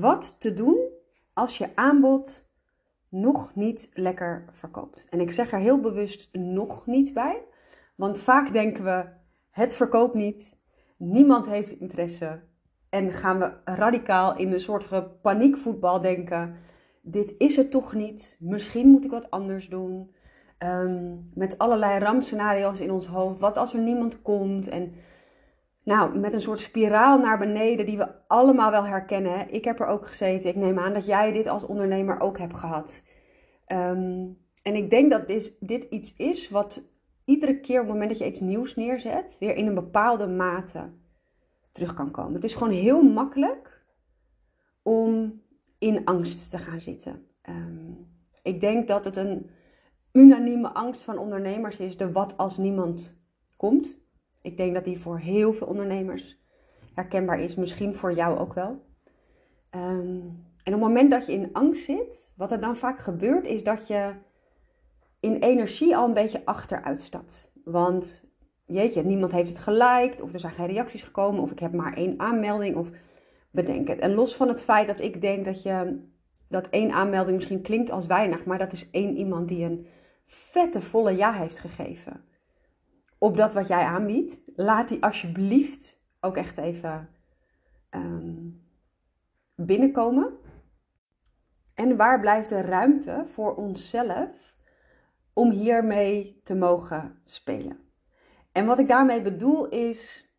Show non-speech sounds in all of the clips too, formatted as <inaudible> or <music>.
Wat te doen als je aanbod nog niet lekker verkoopt. En ik zeg er heel bewust nog niet bij, want vaak denken we: het verkoopt niet, niemand heeft interesse. En gaan we radicaal in een soort paniekvoetbal denken: dit is het toch niet, misschien moet ik wat anders doen. Ehm, met allerlei rampscenario's in ons hoofd. Wat als er niemand komt? En nou, met een soort spiraal naar beneden die we allemaal wel herkennen. Ik heb er ook gezeten. Ik neem aan dat jij dit als ondernemer ook hebt gehad. Ehm, en ik denk dat dit, dit iets is wat iedere keer op het moment dat je iets nieuws neerzet, weer in een bepaalde mate terug kan komen. Het is gewoon heel makkelijk om in angst te gaan zitten. Ehm, ik denk dat het een unanieme angst van ondernemers is, de wat als niemand komt. Ik denk dat die voor heel veel ondernemers herkenbaar is, misschien voor jou ook wel. Ehm, en op het moment dat je in angst zit, wat er dan vaak gebeurt, is dat je in energie al een beetje achteruit stapt. Want jeetje, niemand heeft het geliked, of er zijn geen reacties gekomen, of ik heb maar één aanmelding, of bedenk het. En los van het feit dat ik denk dat je dat één aanmelding misschien klinkt als weinig, maar dat is één iemand die een vette volle ja heeft gegeven op dat wat jij aanbiedt. Laat die alsjeblieft ook echt even ehm, binnenkomen. En waar blijft de ruimte voor onszelf om hiermee te mogen spelen? En wat ik daarmee bedoel is,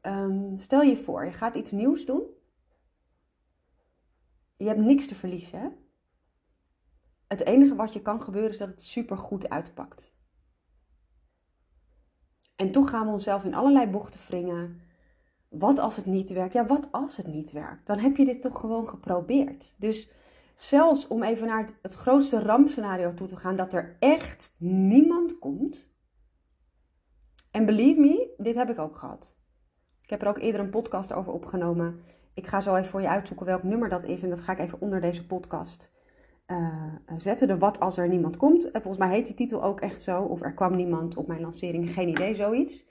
ehm, stel je voor, je gaat iets nieuws doen. Je hebt niks te verliezen. Het enige wat je kan gebeuren is dat het super goed uitpakt. En toch gaan we onszelf in allerlei bochten wringen. Wat als het niet werkt? Ja, wat als het niet werkt? Dan heb je dit toch gewoon geprobeerd. Dus zelfs om even naar het, het grootste rampscenario toe te gaan, dat er echt niemand komt. En believe me, dit heb ik ook gehad. Ik heb er ook eerder een podcast over opgenomen. Ik ga zo even voor je uitzoeken welk nummer dat is. En dat ga ik even onder deze podcast uh, zetten. De wat als er niemand komt. En volgens mij heet die titel ook echt zo. Of er kwam niemand op mijn lancering. Geen idee, zoiets.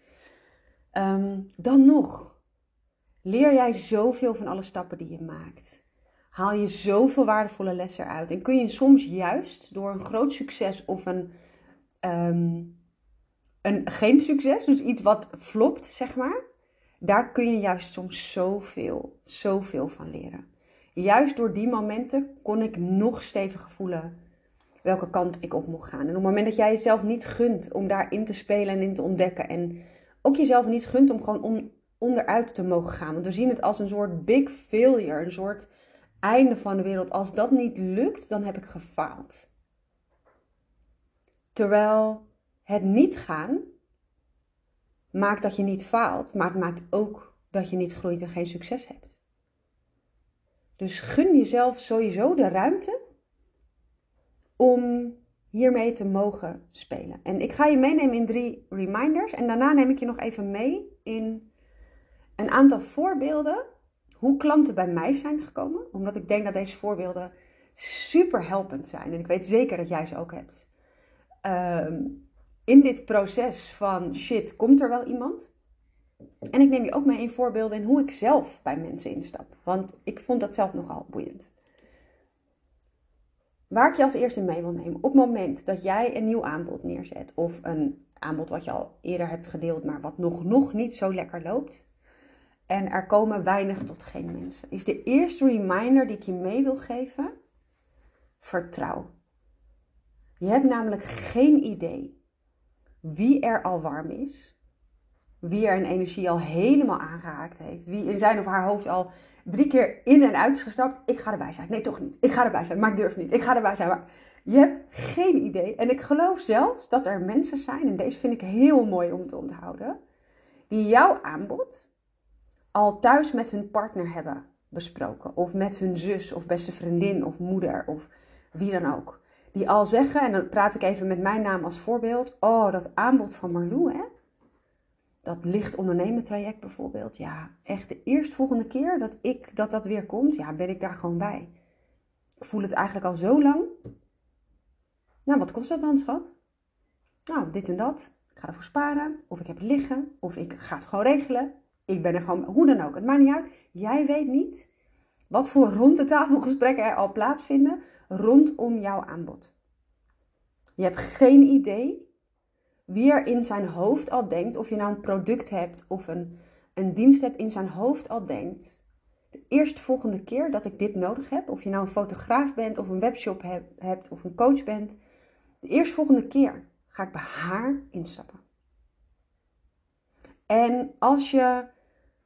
Ehm, dan nog. Leer jij zoveel van alle stappen die je maakt. Haal je zoveel waardevolle lessen eruit. En kun je soms juist door een groot succes of een, ehm, een geen succes, dus iets wat flopt, zeg maar. Daar kun je juist soms zoveel, zoveel van leren juist door die momenten kon ik nog steviger voelen welke kant ik op mocht gaan. En op het moment dat jij jezelf niet gunt om daarin te spelen en in te ontdekken. En ook jezelf niet gunt om gewoon onderuit te mogen gaan. Want we zien het als een soort big failure, een soort einde van de wereld. Als dat niet lukt, dan heb ik gefaald. Terwijl het niet gaan maakt dat je niet faalt, maar het maakt ook dat je niet groeit en geen succes hebt. Dus gun jezelf sowieso de ruimte om hiermee te mogen spelen. En ik ga je meenemen in drie reminders. En daarna neem ik je nog even mee in een aantal voorbeelden. Hoe klanten bij mij zijn gekomen. Omdat ik denk dat deze voorbeelden super helpend zijn. En ik weet zeker dat jij ze ook hebt. Ehm, in dit proces van shit, komt er wel iemand? En ik neem je ook mee in voorbeelden in hoe ik zelf bij mensen instap. Want ik vond dat zelf nogal boeiend. Waar ik je als eerste mee wil nemen, op het moment dat jij een nieuw aanbod neerzet, of een aanbod wat je al eerder hebt gedeeld, maar wat nog, nog niet zo lekker loopt, en er komen weinig tot geen mensen, is de eerste reminder die ik je mee wil geven: vertrouw. Je hebt namelijk geen idee wie er al warm is, wie er een energie al helemaal aangehaakt heeft. Wie in zijn of haar hoofd al drie keer in en uit is gestapt. Ik ga erbij zijn. Nee, toch niet. Ik ga erbij zijn, maar ik durf niet. Ik ga erbij zijn, maar je hebt geen idee. En ik geloof zelfs dat er mensen zijn, en deze vind ik heel mooi om te onthouden, die jouw aanbod al thuis met hun partner hebben besproken. Of met hun zus of beste vriendin of moeder of wie dan ook. Die al zeggen, en dan praat ik even met mijn naam als voorbeeld. Oh, dat aanbod van Marlou, hè dat licht ondernemen traject bijvoorbeeld. Ja, echt de eerstvolgende keer dat ik dat dat weer komt, ja, ben ik daar gewoon bij. Ik voel het eigenlijk al zo lang. Nou, wat kost dat dan, schat? Nou, dit en dat. Ik ga ervoor sparen. Of ik heb liggen. Of ik ga het gewoon regelen. Ik ben er gewoon, hoe dan ook. Het maakt niet uit. Jij weet niet Wat voor rond de tafelgesprekken er al plaatsvinden rondom jouw aanbod. Je hebt geen idee wie er in zijn hoofd al denkt, of je nou een product hebt of een, een dienst hebt, in zijn hoofd al denkt. De eerstvolgende keer dat ik dit nodig heb, of je nou een fotograaf bent of een webshop hebt of een coach bent, de eerstvolgende keer ga ik bij haar instappen. En als je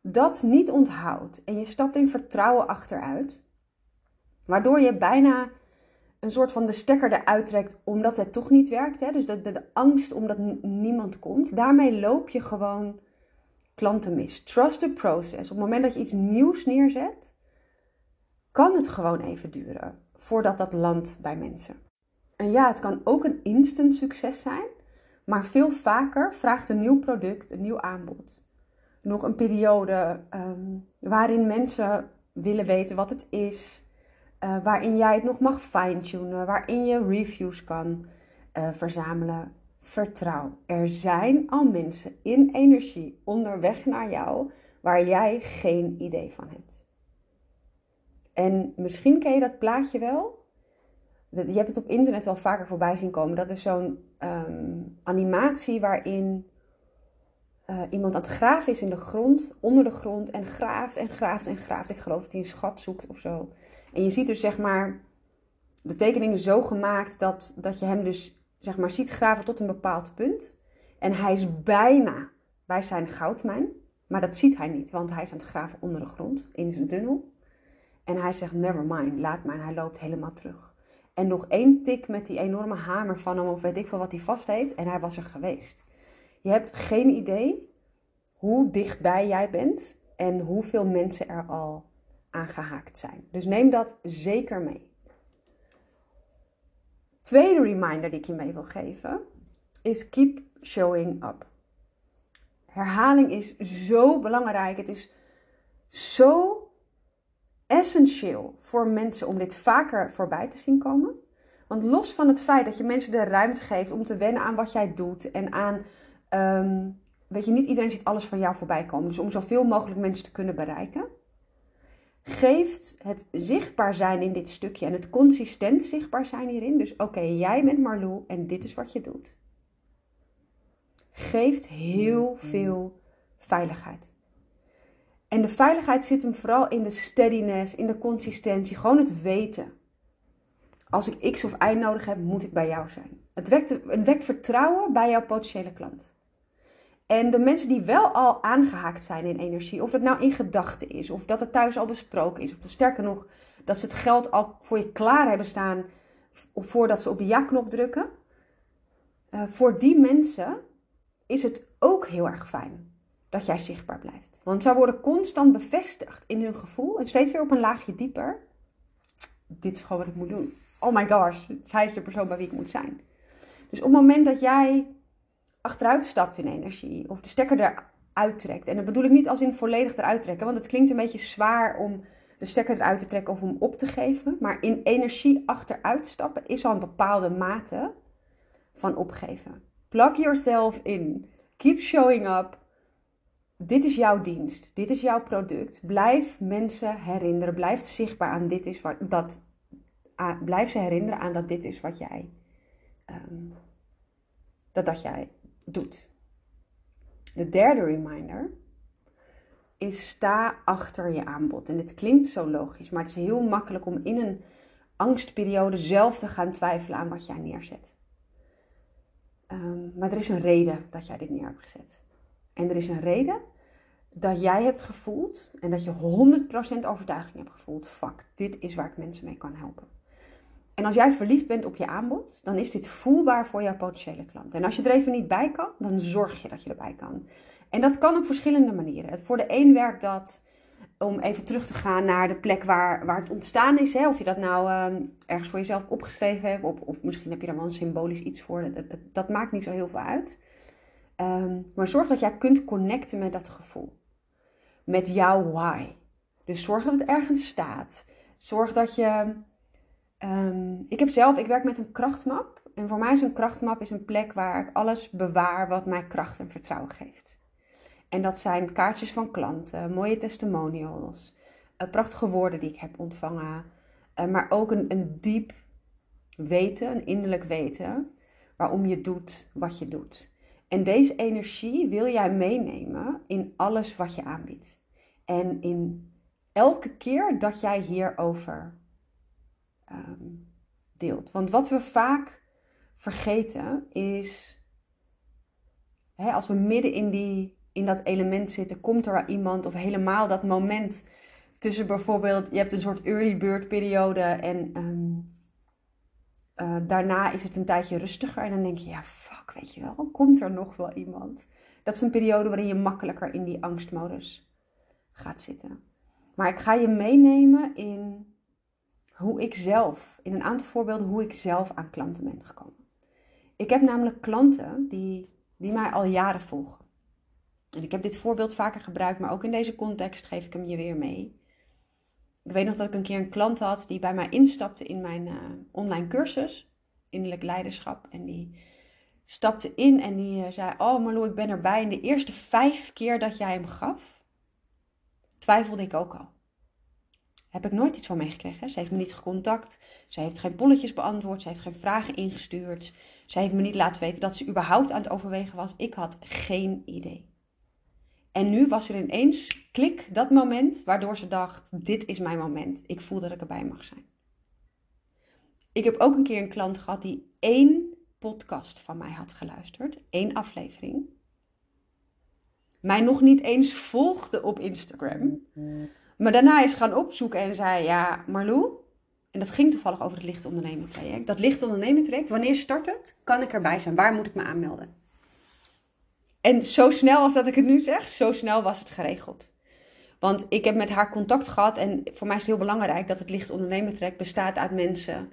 dat niet onthoudt en je stapt in vertrouwen achteruit, waardoor je bijna een soort van de stekker eruit trekt omdat het toch niet werkt. Hè? Dus de, de, angst omdat niemand komt. Daarmee loop je gewoon klanten mis. Trust the process. Op het moment dat je iets nieuws neerzet, kan het gewoon even duren voordat dat landt bij mensen. En ja, het kan ook een instant succes zijn. Maar veel vaker vraagt een nieuw product, een nieuw aanbod, nog een periode um, waarin mensen willen weten wat het is, uh, waarin jij het nog mag fine-tunen, waarin je reviews kan uh, verzamelen. Vertrouw. Er zijn al mensen in energie onderweg naar jou waar jij geen idee van hebt. En misschien ken je dat plaatje wel. Je hebt het op internet wel vaker voorbij zien komen. Dat is zo'n um, animatie waarin uh, iemand aan het graven is in de grond, onder de grond, en graaft en graaft en graaft. Ik geloof dat hij een schat zoekt of zo. En je ziet dus zeg maar de tekeningen zo gemaakt dat, dat je hem dus zeg maar ziet graven tot een bepaald punt. En hij is bijna bij zijn goudmijn, maar dat ziet hij niet, want hij is aan het graven onder de grond in zijn tunnel. En hij zegt, never mind, laat maar. En hij loopt helemaal terug. En nog één tik met die enorme hamer van hem, of weet ik veel wat hij vast heeft, en hij was er geweest. Je hebt geen idee hoe dichtbij jij bent en hoeveel mensen er al aangehaakt zijn. Dus neem dat zeker mee. Tweede reminder die ik je mee wil geven is keep showing up. Herhaling is zo belangrijk. Het is zo essentieel voor mensen om dit vaker voorbij te zien komen. Want los van het feit dat je mensen de ruimte geeft om te wennen aan wat jij doet en aan, ehm, weet je, niet iedereen ziet alles van jou voorbij komen. Dus om zoveel mogelijk mensen te kunnen bereiken, geeft het zichtbaar zijn in dit stukje en het consistent zichtbaar zijn hierin. Dus oké, jij bent Marlou en dit is wat je doet. Geeft heel veel veiligheid. En de veiligheid zit hem vooral in de steadiness, in de consistentie, gewoon het weten. Als ik X of Y nodig heb, moet ik bij jou zijn. Het wekt, het wekt vertrouwen bij jouw potentiële klant. En de mensen die wel al aangehaakt zijn in energie, of dat nou in gedachten is, of dat het thuis al besproken is, of sterker nog, dat ze het geld al voor je klaar hebben staan voordat ze op de ja-knop drukken. Uh, voor die mensen is het ook heel erg fijn dat jij zichtbaar blijft. Want zij worden constant bevestigd in hun gevoel en steeds weer op een laagje dieper. Dit is gewoon wat ik moet doen. Oh my gosh, zij is de persoon bij wie ik moet zijn. Dus op het moment dat jij achteruit stapt in energie of de stekker eruit trekt, en dat bedoel ik niet als in volledig eruit trekken, want het klinkt een beetje zwaar om de stekker eruit te trekken of om op te geven, maar in energie achteruit stappen is al een bepaalde mate van opgeven. Plug yourself in. Keep showing up dit is jouw dienst, dit is jouw product. Blijf mensen herinneren, blijf zichtbaar aan dit is wat dat. blijf ze herinneren aan dat dit is wat jij, um, dat, dat jij doet. De derde reminder is sta achter je aanbod. En dit klinkt zo logisch, maar het is heel makkelijk om in een angstperiode zelf te gaan twijfelen aan wat jij neerzet. Um, maar er is een reden dat jij dit neer hebt gezet. En er is een reden dat jij hebt gevoeld en dat je 100% overtuiging hebt gevoeld: fuck, dit is waar ik mensen mee kan helpen. En als jij verliefd bent op je aanbod, dan is dit voelbaar voor jouw potentiële klant. En als je er even niet bij kan, dan zorg je dat je erbij kan. En dat kan op verschillende manieren. Voor de een werkt dat om even terug te gaan naar de plek waar, waar het ontstaan is. Hè? Of je dat nou ehm, ergens voor jezelf opgeschreven hebt, of, of misschien heb je daar wel een symbolisch iets voor. Dat, maakt niet zo heel veel uit. Ehm, maar zorg dat jij kunt connecten met dat gevoel. Met jouw why. Dus zorg dat het ergens staat. Zorg dat je. Um, ik heb zelf, ik werk met een krachtmap. En voor mij is een krachtmap is een plek waar ik alles bewaar wat mij kracht en vertrouwen geeft. En dat zijn kaartjes van klanten, mooie testimonials, prachtige woorden die ik heb ontvangen. maar ook een, een diep weten, een innerlijk weten, waarom je doet wat je doet. En deze energie wil jij meenemen in alles wat je aanbiedt. En in elke keer dat jij hierover um, deelt. Want wat we vaak vergeten is, hè, als we midden in, die, in dat element zitten, komt er iemand of helemaal dat moment tussen bijvoorbeeld, je hebt een soort early bird periode en ehm, eh, daarna is het een tijdje rustiger en dan denk je, ja fuck, weet je wel, komt er nog wel iemand? Dat is een periode waarin je makkelijker in die angstmodus gaat zitten. Maar ik ga je meenemen in hoe ik zelf, in een aantal voorbeelden, hoe ik zelf aan klanten ben gekomen. Ik heb namelijk klanten die, die mij al jaren volgen. En ik heb dit voorbeeld vaker gebruikt, maar ook in deze context geef ik hem je weer mee. Ik weet nog dat ik een keer een klant had die bij mij instapte in mijn uh, online cursus, innerlijk leiderschap. En die stapte in en die uh, zei: Oh Marlo, ik ben erbij. En de eerste vijf keer dat jij hem gaf, twijfelde ik ook al. Heb ik nooit iets van meegekregen. Ze heeft me niet gecontact. Ze heeft geen polletjes beantwoord. Ze heeft geen vragen ingestuurd. Ze heeft me niet laten weten dat ze überhaupt aan het overwegen was. Ik had geen idee. En nu was er ineens klik, dat moment, waardoor ze dacht: dit is mijn moment. Ik voel dat ik erbij mag zijn. Ik heb ook een keer een klant gehad die één podcast van mij had geluisterd, één aflevering. Mij nog niet eens volgde op Instagram. Maar daarna is gaan opzoeken en zei: Ja, Marlou. En dat ging toevallig over het licht ondernemen traject. Dat licht ondernemen traject, wanneer start het? Kan ik erbij zijn? Waar moet ik me aanmelden? En zo snel als dat ik het nu zeg, zo snel was het geregeld. Want ik heb met haar contact gehad en voor mij is het heel belangrijk dat het licht ondernemen traject bestaat uit mensen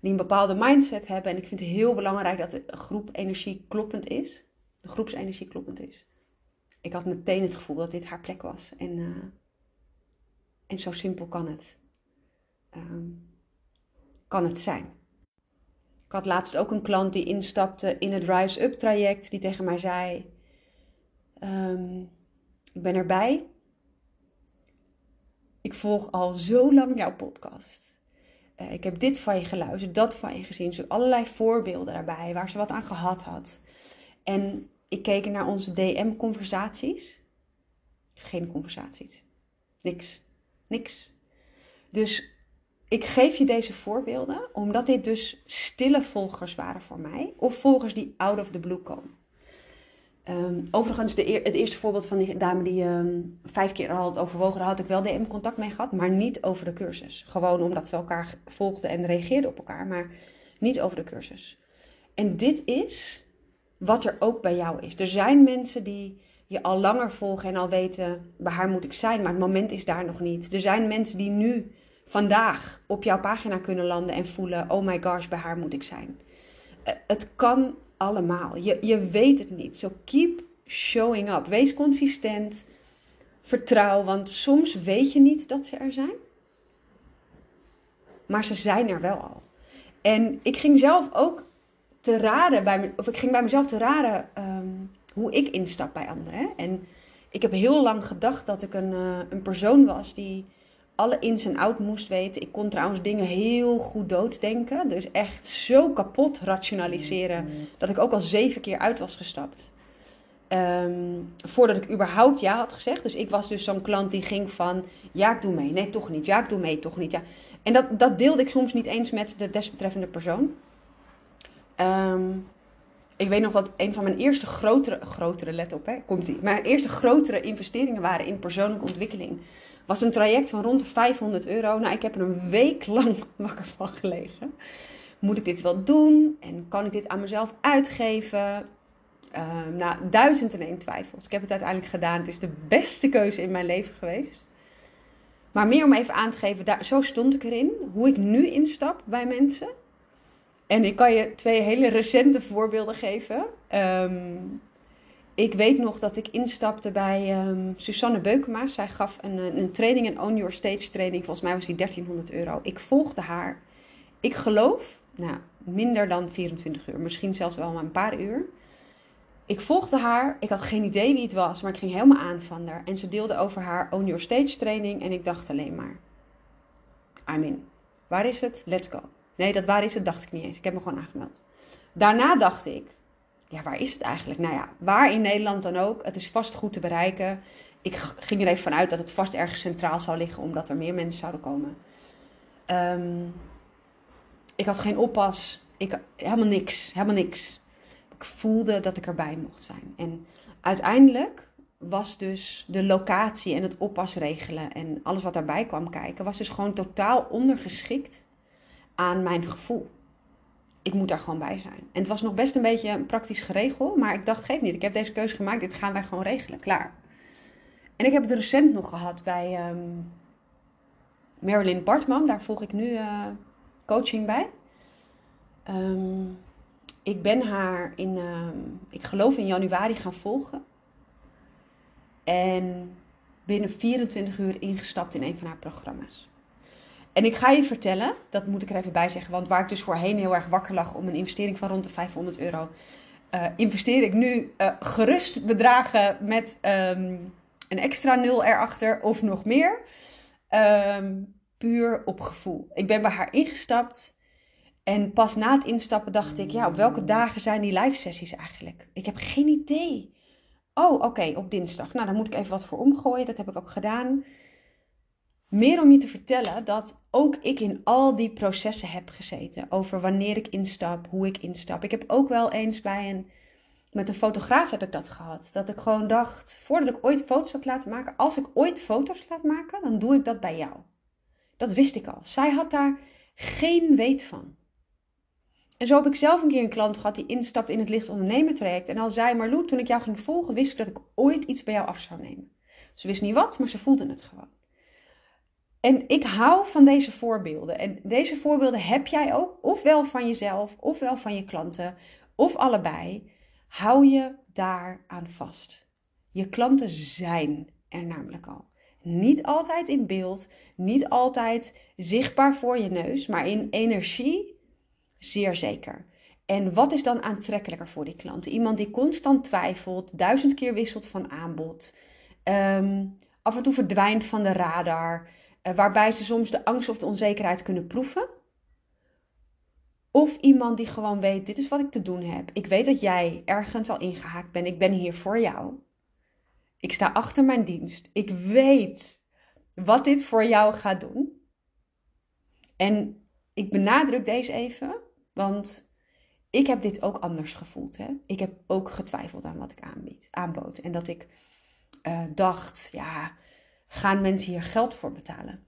die een bepaalde mindset hebben. En ik vind het heel belangrijk dat de groep energie kloppend is. De groepsenergie kloppend is. Ik had meteen het gevoel dat dit haar plek was. En uh, en zo simpel kan het, ehm, kan het zijn. Ik had laatst ook een klant die instapte in het Rise Up traject, die tegen mij zei: ehm, Ik ben erbij. Ik volg al zo lang jouw podcast. Uh, ik heb dit van je geluisterd, dat van je gezien. Zo allerlei voorbeelden daarbij waar ze wat aan gehad had. En ik keek naar onze DM-conversaties. Geen conversaties. Niks. Niks. Dus ik geef je deze voorbeelden omdat dit dus stille volgers waren voor mij. Of volgers die out of the blue komen. Um, overigens, de, het eerste voorbeeld van die dame die um, vijf keer al had overwogen, daar had ik wel DM-contact mee gehad, maar niet over de cursus. Gewoon omdat we elkaar volgden en reageerden op elkaar, maar niet over de cursus. En dit is wat er ook bij jou is. Er zijn mensen die je al langer volgen en al weten, bij haar moet ik zijn, maar het moment is daar nog niet. Er zijn mensen die nu, vandaag, op jouw pagina kunnen landen en voelen, oh my gosh, bij haar moet ik zijn. Eh, het kan allemaal. Je, je weet het niet. So keep showing up. Wees consistent. Vertrouw, want soms weet je niet dat ze er zijn. Maar ze zijn er wel al. En ik ging zelf ook te raden bij of ik ging bij mezelf te raden ehm, hoe ik instap bij anderen. En ik heb heel lang gedacht dat ik een, uh, een persoon was die alle ins en outs moest weten. Ik kon trouwens dingen heel goed dooddenken. Dus echt zo kapot rationaliseren dat ik ook al zeven keer uit was gestapt. Um, voordat ik überhaupt ja had gezegd. Dus ik was dus zo'n klant die ging van ja, ik doe mee. Nee, toch niet. Ja, ik doe mee. Toch niet. Ja. En dat, dat deelde ik soms niet eens met de desbetreffende persoon. Um, ik weet nog dat een van mijn eerste grotere, grotere let op hè, komt die. Mijn eerste grotere investeringen waren in persoonlijke ontwikkeling. Was een traject van rond de 500 euro. Nou, ik heb er een week <laughs> lang wakker van gelegen. Moet ik dit wel doen? En kan ik dit aan mezelf uitgeven? Uh, nou, duizend en één twijfels. Ik heb het uiteindelijk gedaan. Het is de beste keuze in mijn leven geweest. Maar meer om even aan te geven, daar, zo stond ik erin. Hoe ik nu instap bij mensen. En ik kan je twee hele recente voorbeelden geven. Ehm, ik weet nog dat ik instapte bij um, Susanne Beukema. Zij gaf een, een training, een Own Your Stage training. Volgens mij was die 1300 euro. Ik volgde haar. Ik geloof, nou, minder dan 24 uur. Misschien zelfs wel maar een paar uur. ik volgde haar. Ik had geen idee wie het was, maar ik ging helemaal aan van haar. En ze deelde over haar Own Your Stage training. En ik dacht alleen maar, I'm in. Waar is het? Let's go. Nee, dat waar is het, dacht ik niet eens. Ik heb me gewoon aangemeld. Daarna dacht ik, ja, waar is het eigenlijk? Nou ja, waar in Nederland dan ook. Het is vast goed te bereiken. Ik ging er even vanuit dat het vast ergens centraal zou liggen, omdat er meer mensen zouden komen. Ehm, ik had geen oppas. Ik, helemaal niks. Helemaal niks. Ik voelde dat ik erbij mocht zijn. En uiteindelijk was dus de locatie en het oppas regelen en alles wat daarbij kwam kijken, was dus gewoon totaal ondergeschikt aan mijn gevoel. Ik moet daar gewoon bij zijn. En het was nog best een beetje een praktisch geregeld, maar ik dacht, geef niet, ik heb deze keuze gemaakt, dit gaan wij gewoon regelen, klaar. En ik heb het recent nog gehad bij um, Marilyn Bartman, daar volg ik nu uh, coaching bij. Um, ik ben haar in, um, ik geloof in januari gaan volgen. En binnen 24 uur ingestapt in een van haar programma's. En ik ga je vertellen, dat moet ik er even bij zeggen, want waar ik dus voorheen heel erg wakker lag om een investering van rond de 500 euro, uh, investeer ik nu uh, gerust bedragen met um, een extra nul erachter of nog meer. Um, puur op gevoel. Ik ben bij haar ingestapt en pas na het instappen dacht ik, ja, op welke dagen zijn die live sessies eigenlijk? Ik heb geen idee. Oh, oké, op dinsdag. Nou, dan moet ik even wat voor omgooien. Dat heb ik ook gedaan. Meer om je te vertellen dat ook ik in al die processen heb gezeten. Over wanneer ik instap, hoe ik instap. Ik heb ook wel eens bij een. Met een fotograaf heb ik dat gehad. Dat ik gewoon dacht, voordat ik ooit foto's had laten maken. Als ik ooit foto's laat maken, dan doe ik dat bij jou. Dat wist ik al. Zij had daar geen weet van. En zo heb ik zelf een keer een klant gehad die instapt in het licht ondernemen traject. En al zei Marloet, toen ik jou ging volgen, wist ik dat ik ooit iets bij jou af zou nemen. Ze wist niet wat, maar ze voelde het gewoon. En ik hou van deze voorbeelden. En deze voorbeelden heb jij ook, ofwel van jezelf, ofwel van je klanten, of allebei. Hou je daar aan vast. Je klanten zijn er namelijk al. Niet altijd in beeld, niet altijd zichtbaar voor je neus, maar in energie Zeer zeker. En wat is dan aantrekkelijker voor die klanten? Iemand die constant twijfelt, duizend keer wisselt van aanbod, ehm, af en toe verdwijnt van de radar, waarbij ze soms de angst of de onzekerheid kunnen proeven. Of iemand die gewoon weet: dit is wat ik te doen heb. Ik weet dat jij ergens al ingehaakt bent. Ik ben hier voor jou. Ik sta achter mijn dienst. Ik weet wat dit voor jou gaat doen. En ik benadruk deze even, want ik heb dit ook anders gevoeld. Hè? Ik heb ook getwijfeld aan wat ik aanbied, aanbood. En dat ik uh, dacht, ja, gaan mensen hier geld voor betalen?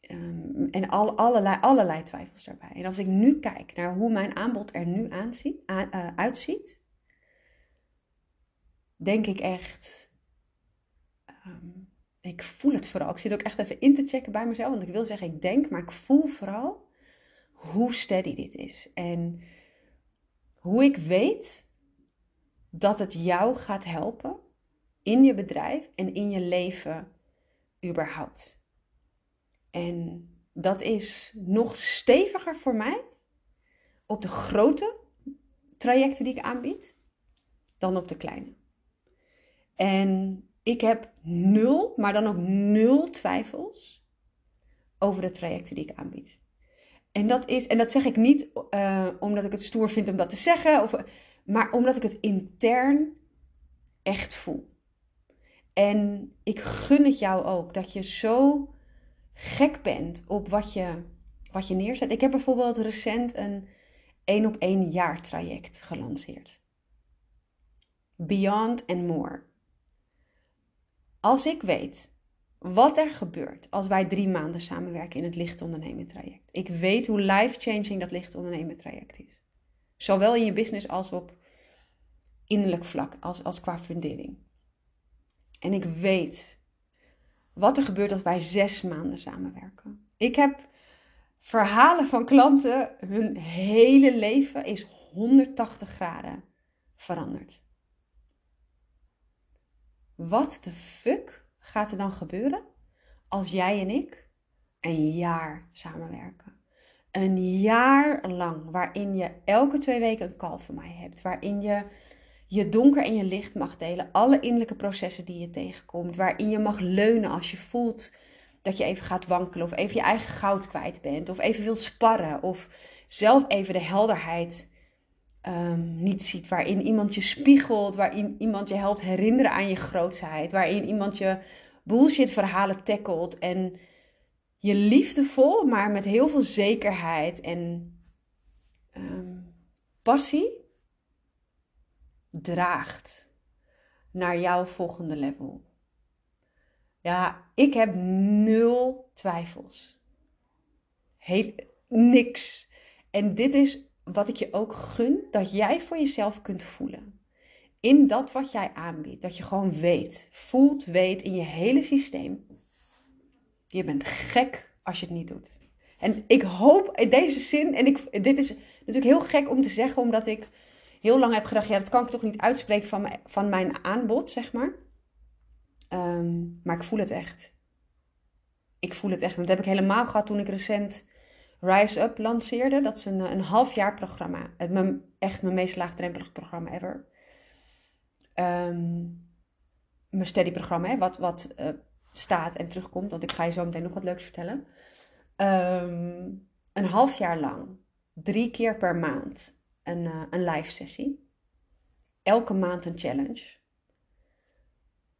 Um, en al, allerlei, allerlei twijfels daarbij. En als ik nu kijk naar hoe mijn aanbod er nu aanziet, aan, uh, uitziet, denk ik echt, um, ik voel het vooral. Ik zit ook echt even in te checken bij mezelf, want ik wil zeggen ik denk, maar ik voel vooral hoe steady dit is. En hoe ik weet dat het jou gaat helpen in je bedrijf en in je leven überhaupt. En dat is nog steviger voor mij op de grote trajecten die ik aanbied dan op de kleine. En ik heb nul, maar dan ook nul twijfels over de trajecten die ik aanbied. En dat, is, en dat zeg ik niet uh, omdat ik het stoer vind om dat te zeggen, of, maar omdat ik het intern echt voel. En ik gun het jou ook dat je zo gek bent op wat je, wat je neerzet. Ik heb bijvoorbeeld recent een één op één jaartraject gelanceerd. Beyond and More. Als ik weet wat er gebeurt als wij drie maanden samenwerken in het licht ondernemen traject. Ik weet hoe life-changing dat licht ondernemen traject is. Zowel in je business als op innerlijk vlak, als, als qua fundering. En ik weet wat er gebeurt als wij zes maanden samenwerken. Ik heb verhalen van klanten, hun hele leven is 180 graden veranderd. Wat de fuck gaat er dan gebeuren als jij en ik een jaar samenwerken? Een jaar lang waarin je elke twee weken een call van mij hebt, waarin je je donker en je licht mag delen. Alle innerlijke processen die je tegenkomt. Waarin je mag leunen als je voelt dat je even gaat wankelen. Of even je eigen goud kwijt bent. Of even wilt sparren. Of zelf even de helderheid um, niet ziet. Waarin iemand je spiegelt. Waarin iemand je helpt herinneren aan je grootheid. Waarin iemand je bullshit verhalen tackelt. En je liefdevol, maar met heel veel zekerheid en um, passie draagt naar jouw volgende level. Ja, ik heb nul twijfels. Heel, niks. En dit is wat ik je ook gun, dat jij voor jezelf kunt voelen. In dat wat jij aanbiedt. Dat je gewoon weet, voelt, weet in je hele systeem. Je bent gek als je het niet doet. En ik hoop in deze zin, en ik, dit is natuurlijk heel gek om te zeggen, omdat ik heel lang heb gedacht, ja, dat kan ik toch niet uitspreken van, mijn, van mijn aanbod, zeg maar. Ehm, maar ik voel het echt. Ik voel het echt. Dat heb ik helemaal gehad toen ik recent Rise Up lanceerde. Dat is een, een half jaar programma. Het, mijn, echt mijn meest laagdrempelige programma ever. Um, mijn steady programma, wat, wat uh, staat en terugkomt. Want ik ga je zo meteen nog wat leuks vertellen. Um, een half jaar lang, drie keer per maand, een, uh, een live sessie. Elke maand een challenge.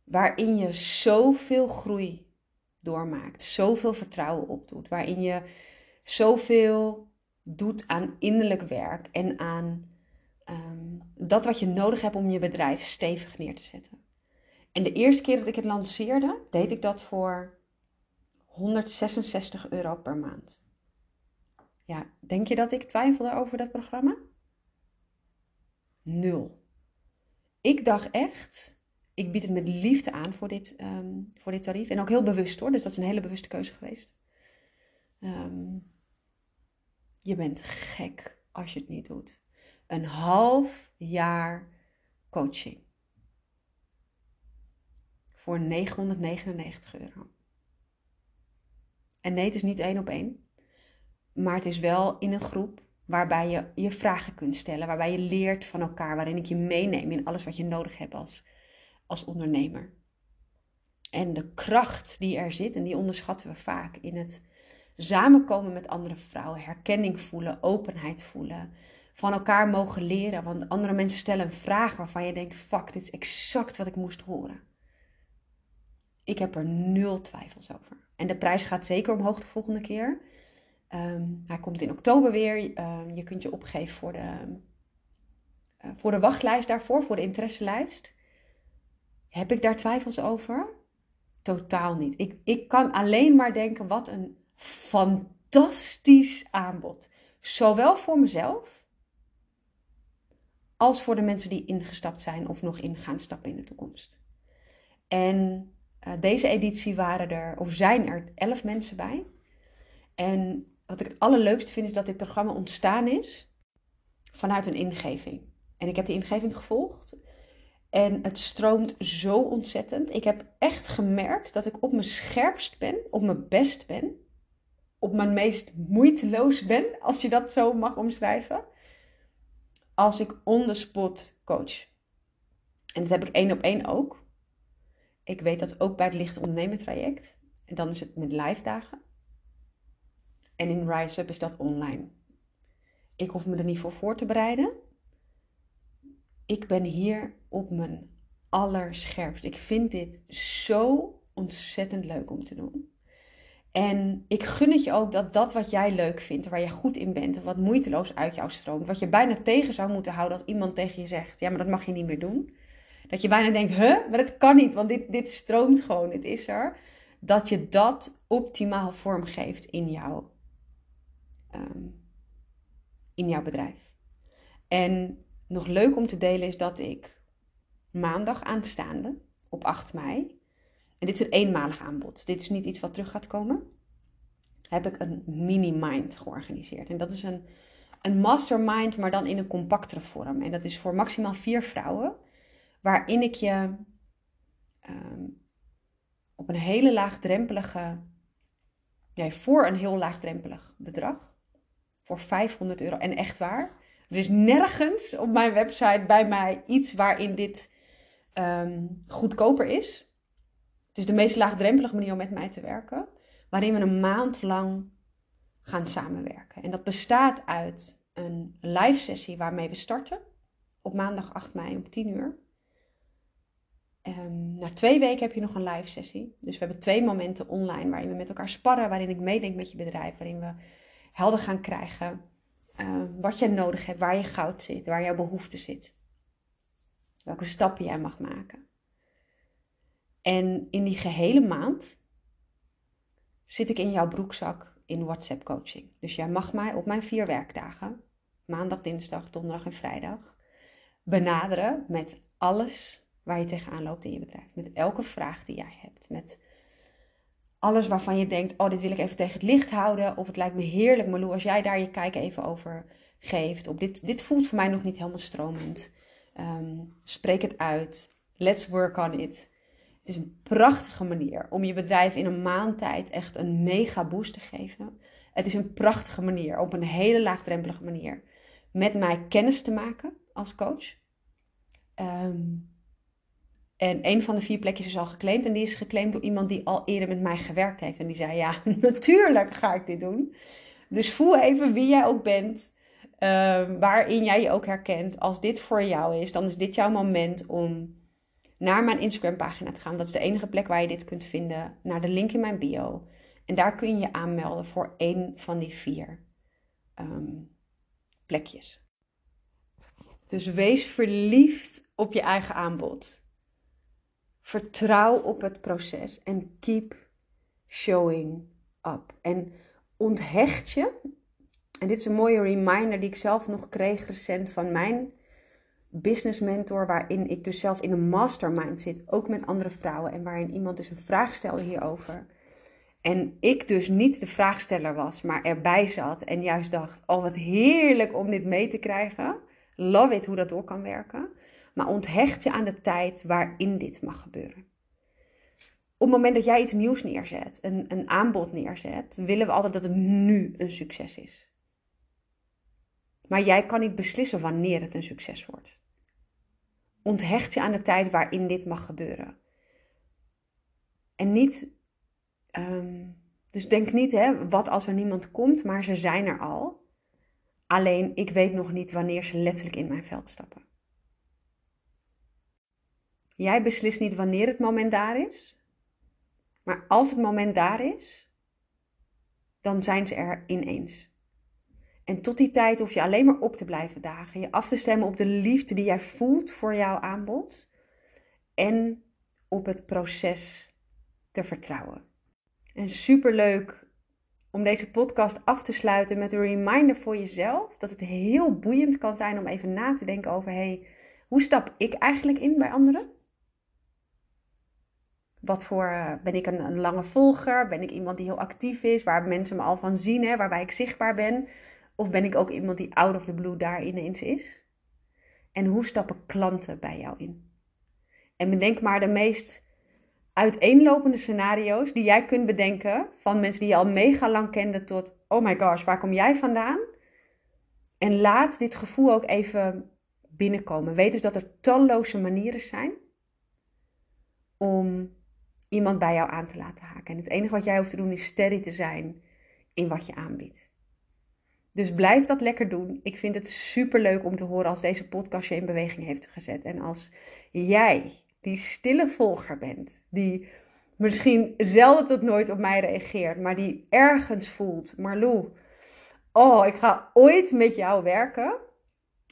Waarin je zoveel groei doormaakt, zoveel vertrouwen opdoet. Waarin je zoveel doet aan innerlijk werk en aan um, dat wat je nodig hebt om je bedrijf stevig neer te zetten. En de eerste keer dat ik het lanceerde, deed ik dat voor 166 euro per maand. Ja, denk je dat ik twijfelde over dat programma? Nul. Ik dacht echt, ik bied het met liefde aan voor dit, um, voor dit tarief. En ook heel bewust hoor, dus dat is een hele bewuste keuze geweest. Um, je bent gek als je het niet doet. Een half jaar coaching. Voor 999 euro. En nee, het is niet één op één. Maar het is wel in een groep waarbij je je vragen kunt stellen, waarbij je leert van elkaar, waarin ik je meeneem in alles wat je nodig hebt als, als ondernemer. En de kracht die er zit, en die onderschatten we vaak in het samenkomen met andere vrouwen, herkenning voelen, openheid voelen, van elkaar mogen leren. Want andere mensen stellen een vraag waarvan je denkt: fuck, dit is exact wat ik moest horen. Ik heb er nul twijfels over. En de prijs gaat zeker omhoog de volgende keer. Um, hij komt in oktober weer. Um, je kunt je opgeven voor de, uh, voor de wachtlijst daarvoor, voor de interesselijst. Heb ik daar twijfels over? Totaal niet. Ik, ik kan alleen maar denken: wat een fantastisch aanbod. Zowel voor mezelf als voor de mensen die ingestapt zijn of nog in gaan stappen in de toekomst. En uh, deze editie waren er, of zijn er, elf mensen bij. En wat ik het allerleukste vind is dat dit programma ontstaan is vanuit een ingeving. En ik heb die ingeving gevolgd. En het stroomt zo ontzettend. Ik heb echt gemerkt dat ik op mijn scherpst ben, op mijn best ben, op mijn meest moeiteloos ben, als je dat zo mag omschrijven, als ik on the spot coach. En dat heb ik één op één ook. Ik weet dat ook bij het licht ondernemen traject. En dan is het met live dagen. En in Rise Up is dat online. Ik hoef me er niet voor voor te bereiden. Ik ben hier op mijn allerscherpst. Ik vind dit zo ontzettend leuk om te doen. En ik gun het je ook dat dat wat jij leuk vindt, waar je goed in bent en wat moeiteloos uit jou stroomt, wat je bijna tegen zou moeten houden als iemand tegen je zegt: Ja, maar dat mag je niet meer doen. Dat je bijna denkt: Huh, maar dat kan niet, want dit, dit stroomt gewoon, het is er. Dat je dat optimaal vormgeeft in jouw um, in jouw bedrijf. En nog leuk om te delen is dat ik maandag aanstaande, op 8 mei, en dit is een eenmalig aanbod, dit is niet iets wat terug gaat komen, heb ik een mini-mind georganiseerd. En dat is een, een mastermind, maar dan in een compactere vorm. En dat is voor maximaal vier vrouwen, waarin ik je um, op een hele laagdrempelige, voor een heel laagdrempelig bedrag, voor 500 euro. En echt waar, Er is nergens op mijn website bij mij iets waarin dit ehm, goedkoper is. Het is de meest laagdrempelige manier om met mij te werken. Waarin we een maand lang gaan samenwerken. En dat bestaat uit een live sessie waarmee we starten. Op maandag 8 mei om 10 uur. Um, na twee weken heb je nog een live sessie. Dus we hebben twee momenten online waarin we met elkaar sparren, waarin ik meedenk met je bedrijf, waarin we helder gaan krijgen uh, wat je nodig hebt, waar je goud zit, waar jouw behoefte zit. Welke stappen jij mag maken. En in die gehele maand zit ik in jouw broekzak in WhatsApp coaching. Dus jij mag mij op mijn vier werkdagen, maandag, dinsdag, donderdag en vrijdag, benaderen met alles waar je tegenaan loopt in je bedrijf. Met elke vraag die jij hebt. Met alles waarvan je denkt, oh, dit wil ik even tegen het licht houden. Of het lijkt me heerlijk, Malou, als jij daar je kijk even over geeft. Op dit, dit voelt voor mij nog niet helemaal stromend. Ehm, spreek het uit. Let's work on it. Het is een prachtige manier om je bedrijf in een maand tijd echt een mega boost te geven. Het is een prachtige manier, op een hele laagdrempelige manier, met mij kennis te maken als coach. Um, en een van de vier plekjes is al geclaimd. En die is geclaimd door iemand die al eerder met mij gewerkt heeft. En die zei: Ja, <laughs> natuurlijk ga ik dit doen. Dus voel even wie jij ook bent. Uh, waarin jij je ook herkent. Als dit voor jou is, dan is dit jouw moment om naar mijn Instagram pagina te gaan. Dat is de enige plek waar je dit kunt vinden. Naar de link in mijn bio. En daar kun je je aanmelden voor één van die vier um, plekjes. Dus wees verliefd op je eigen aanbod. Vertrouw op het proces en keep showing up. En onthecht je, en dit is een mooie reminder die ik zelf nog kreeg recent van mijn business mentor, waarin ik dus zelf in een mastermind zit, ook met andere vrouwen, en waarin iemand dus een vraag stelde hierover. En ik dus niet de vraagsteller was, maar erbij zat en juist dacht: Oh, wat heerlijk om dit mee te krijgen. Love it hoe dat door kan werken maar onthecht je aan de tijd waarin dit mag gebeuren. Op het moment dat jij iets nieuws neerzet, een, een aanbod neerzet, willen we altijd dat het nu een succes is. Maar jij kan niet beslissen wanneer het een succes wordt. Onthecht je aan de tijd waarin dit mag gebeuren. En niet, ehm, dus denk niet, hè, wat als er niemand komt, maar ze zijn er al. Alleen ik weet nog niet wanneer ze letterlijk in mijn veld stappen. Jij beslist niet wanneer het moment daar is. Maar als het moment daar is, dan zijn ze er ineens. En tot die tijd hoef je alleen maar op te blijven dagen. Je af te stemmen op de liefde die jij voelt voor jouw aanbod. En op het proces te vertrouwen. En superleuk om deze podcast af te sluiten met een reminder voor jezelf. Dat het heel boeiend kan zijn om even na te denken over: hey, hoe stap ik eigenlijk in bij anderen? Wat voor, eh, ben ik een, lange volger? Ben ik iemand die heel actief is, waar mensen me al van zien, hè, waarbij ik zichtbaar ben? Of ben ik ook iemand die out of the blue daar ineens is? En hoe stappen klanten bij jou in? En bedenk maar de meest uiteenlopende scenario's die jij kunt bedenken van mensen die je al mega lang kende tot, oh my gosh, waar kom jij vandaan? En laat dit gevoel ook even binnenkomen. Weet dus dat er talloze manieren zijn om iemand bij jou aan te laten haken. En het enige wat jij hoeft te doen is steady te zijn in wat je aanbiedt. Dus blijf dat lekker doen. Ik vind het super leuk om te horen als deze podcast je in beweging heeft gezet. En als jij die stille volger bent, die misschien zelden tot nooit op mij reageert, maar die ergens voelt, Marlou, oh, ik ga ooit met jou werken.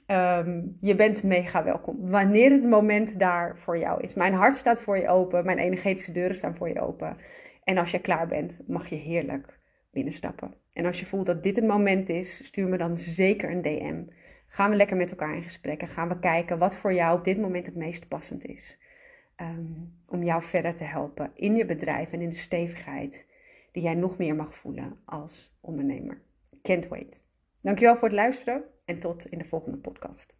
Ehm, je bent mega welkom. Wanneer het moment daar voor jou is. Mijn hart staat voor je open. Mijn energetische deuren staan voor je open. En als je klaar bent, mag je heerlijk binnenstappen. En als je voelt dat dit het moment is, stuur me dan zeker een DM. Gaan we lekker met elkaar in gesprek en gaan we kijken wat voor jou op dit moment het meest passend is. Ehm, om jou verder te helpen in je bedrijf en in de stevigheid die jij nog meer mag voelen als ondernemer. Can't wait. Dankjewel voor het luisteren en tot in de volgende podcast.